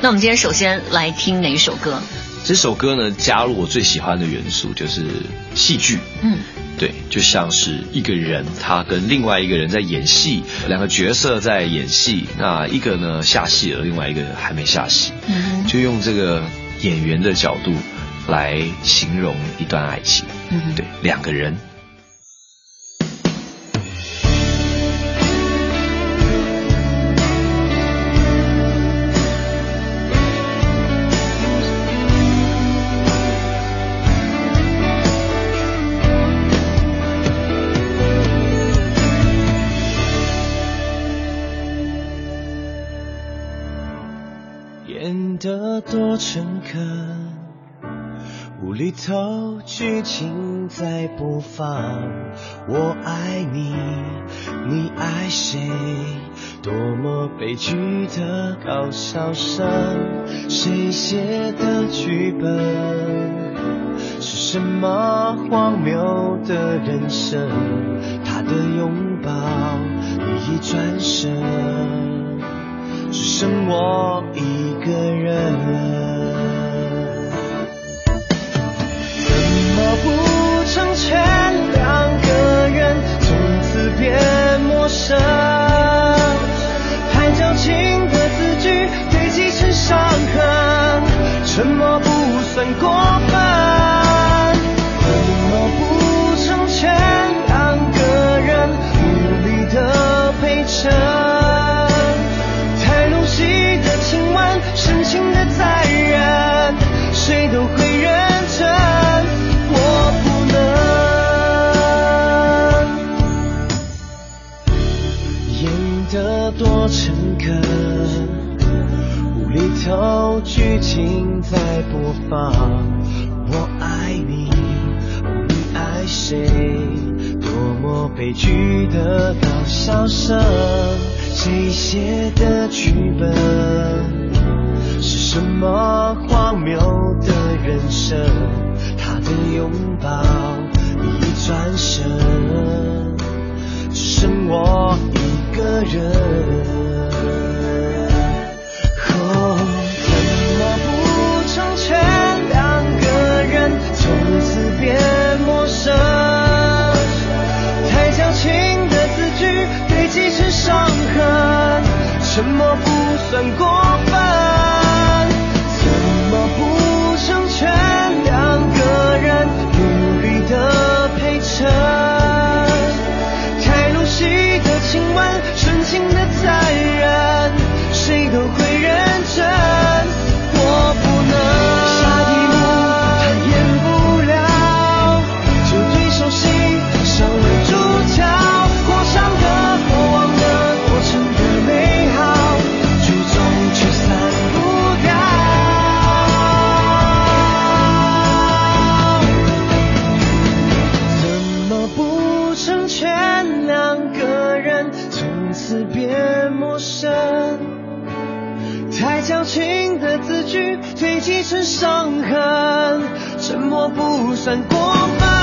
那我们今天首先来听哪一首歌？这首歌呢，加入我最喜欢的元素就是戏剧。嗯，对，就像是一个人他跟另外一个人在演戏，两个角色在演戏，那一个呢下戏了，另外一个还没下戏，嗯就用这个演员的角度来形容一段爱情。嗯对，两个人。演得多诚恳，无厘头剧情在播放。我爱你，你爱谁？多么悲剧的搞笑声，谁写的剧本？是什么荒谬的人生？他的拥抱，你一转身。只剩我一个人，怎么不成全两个人从此变陌生？太矫情的字句堆积成伤痕，沉默不算过分。诚恳，无厘头剧情在播放。我爱你，你爱谁？多么悲剧的搞笑声，谁写的剧本？是什么荒谬的人生？他的拥抱，你一转身，只剩我一个人。沉默不算过分。从此变陌生？太矫情的字句堆积成伤痕，沉默不算过分。